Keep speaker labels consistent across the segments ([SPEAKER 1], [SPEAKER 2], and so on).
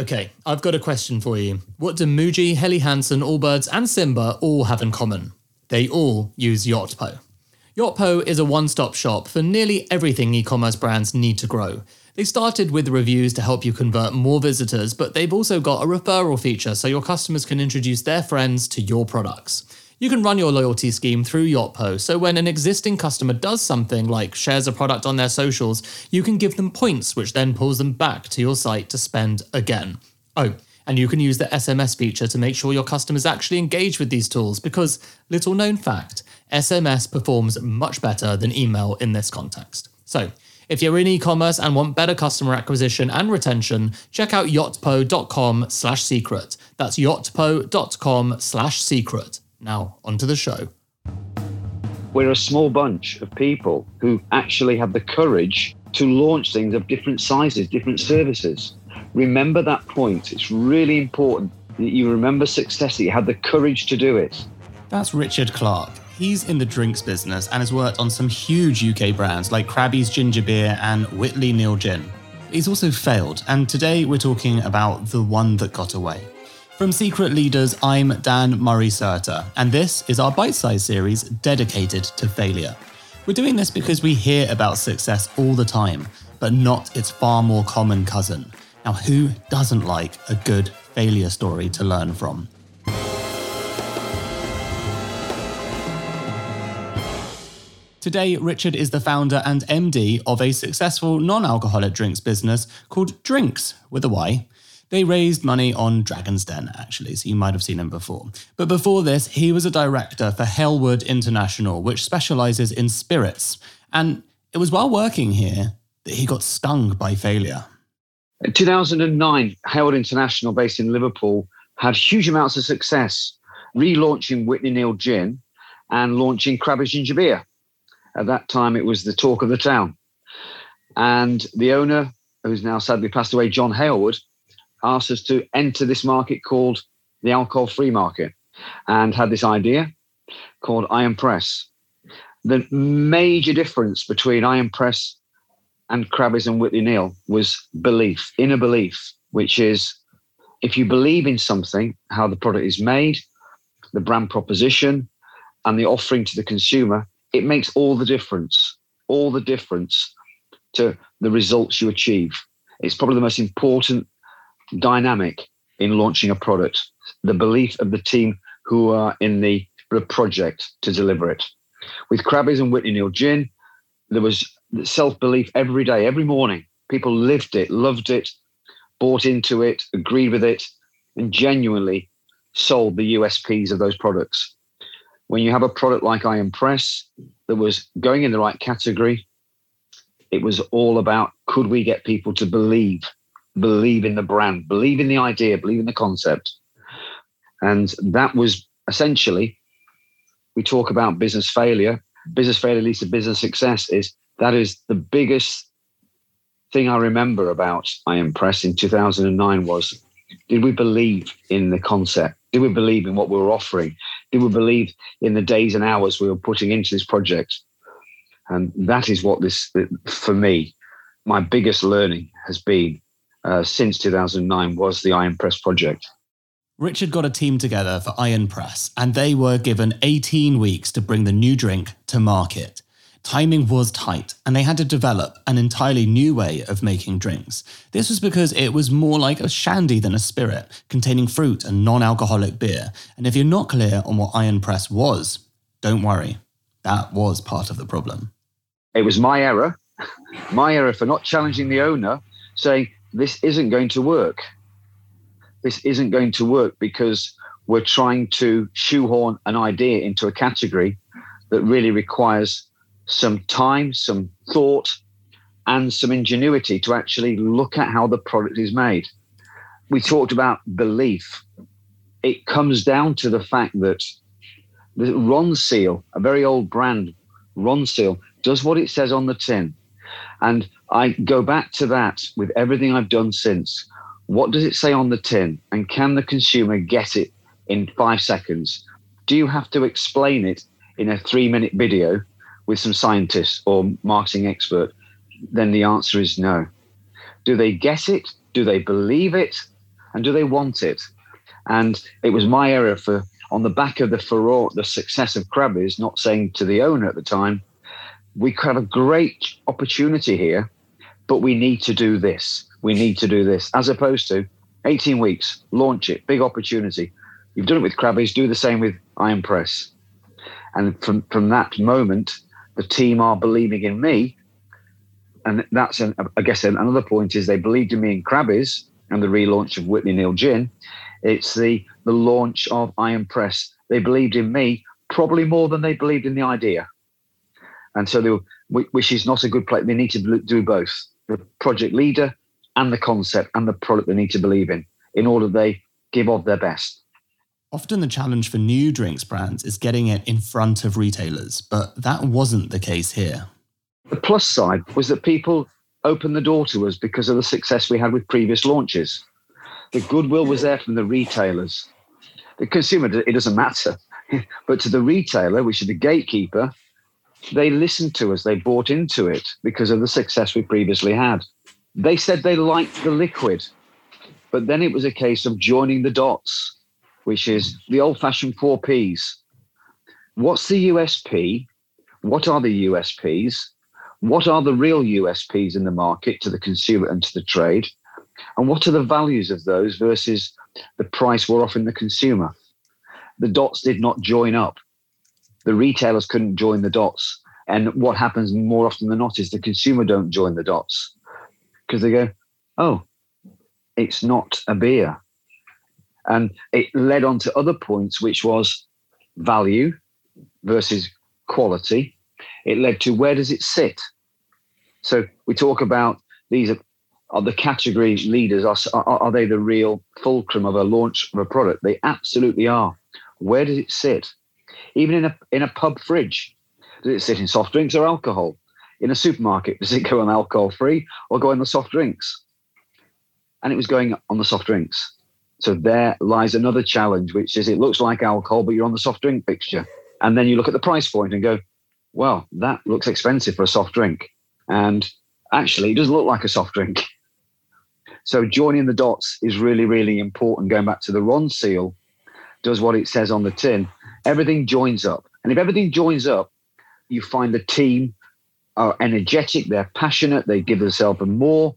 [SPEAKER 1] Okay, I've got a question for you. What do Muji, Helly Hansen, Allbirds, and Simba all have in common? They all use Yotpo. Yotpo is a one stop shop for nearly everything e commerce brands need to grow. They started with reviews to help you convert more visitors, but they've also got a referral feature so your customers can introduce their friends to your products. You can run your loyalty scheme through Yotpo, so when an existing customer does something like shares a product on their socials, you can give them points, which then pulls them back to your site to spend again. Oh, and you can use the SMS feature to make sure your customers actually engage with these tools because, little known fact, SMS performs much better than email in this context. So, if you're in e-commerce and want better customer acquisition and retention, check out yotpo.com slash secret. That's yotpo.com slash secret. Now, onto the show.
[SPEAKER 2] We're a small bunch of people who actually have the courage to launch things of different sizes, different services. Remember that point. It's really important that you remember success, that you have the courage to do it.
[SPEAKER 1] That's Richard Clark. He's in the drinks business and has worked on some huge UK brands like Crabbie's Ginger Beer and Whitley Neill Gin. He's also failed, and today we're talking about the one that got away. From Secret Leaders, I'm Dan Murray Serter, and this is our bite sized series dedicated to failure. We're doing this because we hear about success all the time, but not its far more common cousin. Now, who doesn't like a good failure story to learn from? Today, Richard is the founder and MD of a successful non alcoholic drinks business called Drinks with a Y. They raised money on Dragon's Den, actually, so you might have seen him before. But before this, he was a director for Halewood International, which specializes in spirits. And it was while working here that he got stung by failure.
[SPEAKER 2] In 2009, Halewood International, based in Liverpool, had huge amounts of success relaunching Whitley Neill Gin and launching Crabbie's Ginger Beer. At that time, it was the talk of the town. And the owner, who's now sadly passed away, John Halewood, asked us to enter this market called the alcohol free market and had this idea called Iron Press. The major difference between Iron Press and Crabbie's and Whitley Neill was belief, inner belief, which is if you believe in something, how the product is made, the brand proposition, and the offering to the consumer, it makes all the difference, all the difference to the results you achieve. It's probably the most important dynamic in launching a product, the belief of the team who are in the, project to deliver it. With Crabbie's and Whitley Neill Gin, there was self belief every day, every morning. People lived it, loved it, bought into it, agreed with it, and genuinely sold the USPs of those products. When you have a product like Iron Press that was going in the right category, it was all about could we get people to believe believe in the brand, believe in the idea, believe in the concept. And that was essentially, we talk about business failure. Business failure leads to business success. Is that is the biggest thing I remember about Iron Press in 2009 was did we believe in the concept? Did we believe in what we were offering? Did we believe in the days and hours we were putting into this project? And that is what this, for me, my biggest learning has been uh, since 2009 was the Iron Press project.
[SPEAKER 1] Richard got a team together for Iron Press, and they were given 18 weeks to bring the new drink to market. Timing was tight, and they had to develop an entirely new way of making drinks. This was because it was more like a shandy than a spirit, containing fruit and non alcoholic beer. And if you're not clear on what Iron Press was, don't worry, that was part of the problem.
[SPEAKER 2] It was my error, my error for not challenging the owner, saying, this isn't going to work. This isn't going to work because we're trying to shoehorn an idea into a category that really requires some time, some thought, and some ingenuity to actually look at how the product is made. We talked about belief. It comes down to the fact that the Ronseal, a very old brand, Ronseal, does what it says on the tin. And I go back to that with everything I've done since. What does it say on the tin? And can the consumer get it in five seconds? Do you have to explain it in a three minute video with some scientist or marketing expert? Then the answer is no. Do they get it? Do they believe it? And do they want it? And it was my error for on the back of the furore, the success of Crabbie's, not saying to the owner at the time, we have a great opportunity here, but we need to do this. We need to do this, as opposed to 18 weeks, launch it, big opportunity. You've done it with Crabbie's, do the same with Iron Press. And from, from that moment, the team are believing in me. And that's, an, I guess, another point is they believed in me in Crabbie's and the relaunch of Whitley Neill Gin. It's the the launch of Iron Press. They believed in me probably more than they believed in the idea. And so they were, which is not a good place. They need to do both the project leader and the concept and the product they need to believe in in order they give of their best.
[SPEAKER 1] Often the challenge for new drinks brands is getting it in front of retailers, but that wasn't the case here.
[SPEAKER 2] The plus side was that people opened the door to us because of the success we had with previous launches. The goodwill was there from the retailers. The consumer, it doesn't matter. but to the retailer, which is the gatekeeper, they listened to us. They bought into it because of the success we previously had. They said they liked the liquid, but then it was a case of joining the dots, which is the old fashioned four Ps. What's the USP? What are the USPs? What are the real USPs in the market to the consumer and to the trade? And what are the values of those versus the price we're offering the consumer? The dots did not join up. The retailers couldn't join the dots. And what happens more often than not is the consumer don't join the dots because they go, oh, it's not a beer. And it led on to other points, which was value versus quality. It led to where does it sit? So we talk about these are the category leaders are, are, are they the real fulcrum of a launch of a product they absolutely are where does it sit even in a in a pub fridge. Does it sit in soft drinks or alcohol. In a supermarket does it go on alcohol free or go on the soft drinks? And it was going on the soft drinks. So there lies another challenge which is it looks like alcohol but you're on the soft drink fixture. And then you look at the price point and go well that looks expensive for a soft drink. And actually it doesn't look like a soft drink. So joining the dots is really, really important. Going back to the Ronseal, does what it says on the tin. Everything joins up. And if everything joins up, you find the team are energetic, they're passionate, they give themselves more,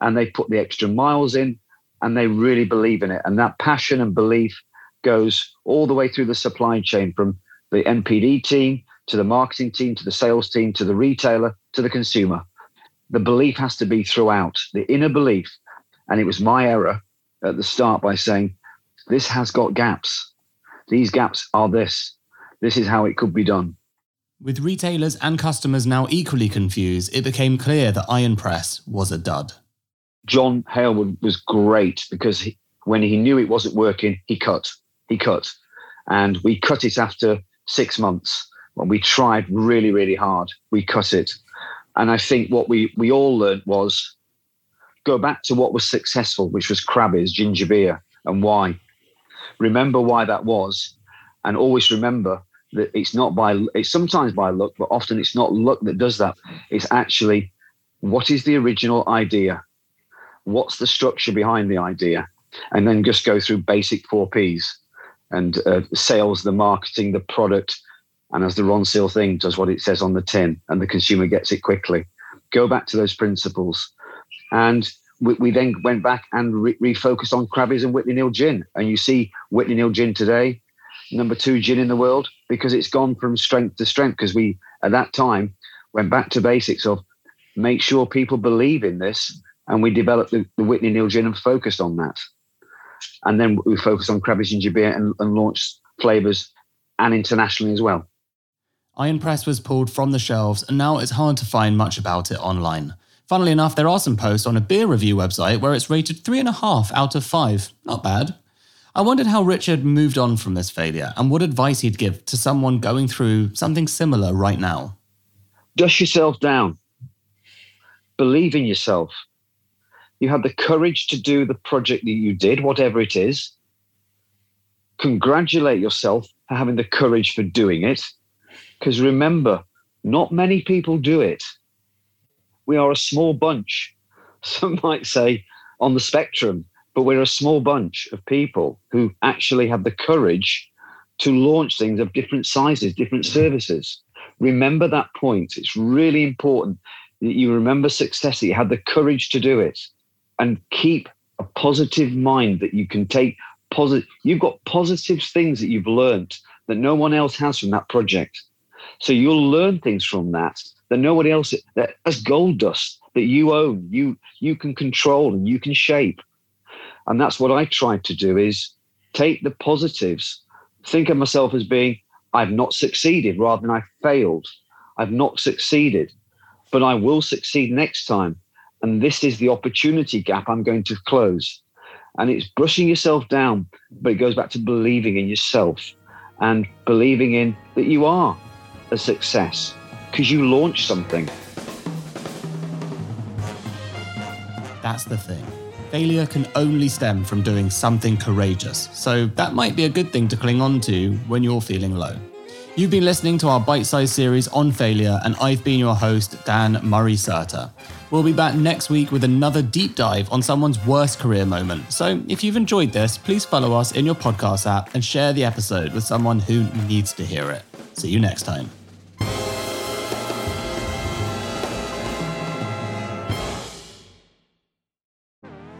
[SPEAKER 2] and they put the extra miles in, and they really believe in it. And that passion and belief goes all the way through the supply chain from the NPD team to the marketing team to the sales team to the retailer to the consumer the belief has to be throughout, the inner belief. And it was my error at the start by saying, this has got gaps. These gaps are this. This is how it could be done.
[SPEAKER 1] With retailers and customers now equally confused, it became clear that Iron Press was a dud.
[SPEAKER 2] John Halewood was great because he, when he knew it wasn't working, he cut. He cut. And we cut it after six months. When we tried really, really hard, we cut it. And I think what we we all learned was go back to what was successful, which was Crabbie's ginger beer, and why. Remember why that was, and always remember that it's not by it's sometimes by luck, but often it's not luck that does that. It's actually what is the original idea, what's the structure behind the idea, and then just go through basic four Ps and uh, sales, the marketing, the product, and as the Ronseal thing does what it says on the tin, and the consumer gets it quickly. Go back to those principles. And we, we then went back and re- refocused on Crabbie's and Whitley Neill Gin. And you see Whitley Neill Gin today, number two gin in the world, because it's gone from strength to strength. Because we, at that time, went back to basics of make sure people believe in this. And we developed the, the Whitley Neill Gin and focused on that. And then we focused on Crabbie's Ginger Beer and, and launched flavors and internationally as well.
[SPEAKER 1] Iron Press was pulled from the shelves, and now it's hard to find much about it online. Funnily enough, there are some posts on a beer review website where it's rated 3.5 out of 5. Not bad. I wondered how Richard moved on from this failure and what advice he'd give to someone going through something similar right now.
[SPEAKER 2] Dust yourself down. Believe in yourself. You had the courage to do the project that you did, whatever it is. Congratulate yourself for having the courage for doing it because remember, not many people do it. We are a small bunch. Some might say on the spectrum, but we're a small bunch of people who actually have the courage to launch things of different sizes, different mm-hmm. services. Remember that point. It's really important that you remember success, that you had the courage to do it, and keep a positive mind that you can take positive. You've got positive things that you've learned that no one else has from that project. So you'll learn things from that that nobody else that as gold dust that you own, you you can control and you can shape. And that's what I try to do is take the positives, think of myself as being, I've not succeeded rather than I failed. I've not succeeded, but I will succeed next time. And this is the opportunity gap I'm going to close. And it's brushing yourself down, but it goes back to believing in yourself and believing in that you are a success because you launched something.
[SPEAKER 1] That's the thing. Failure can only stem from doing something courageous, so that might be a good thing to cling on to when you're feeling low. You've been listening to our bite sized series on failure, and I've been your host, Dan Murray Serter. We'll be back next week with another deep dive on someone's worst career moment. So if you've enjoyed this, please follow us in your podcast app and share the episode with someone who needs to hear it. See you next time.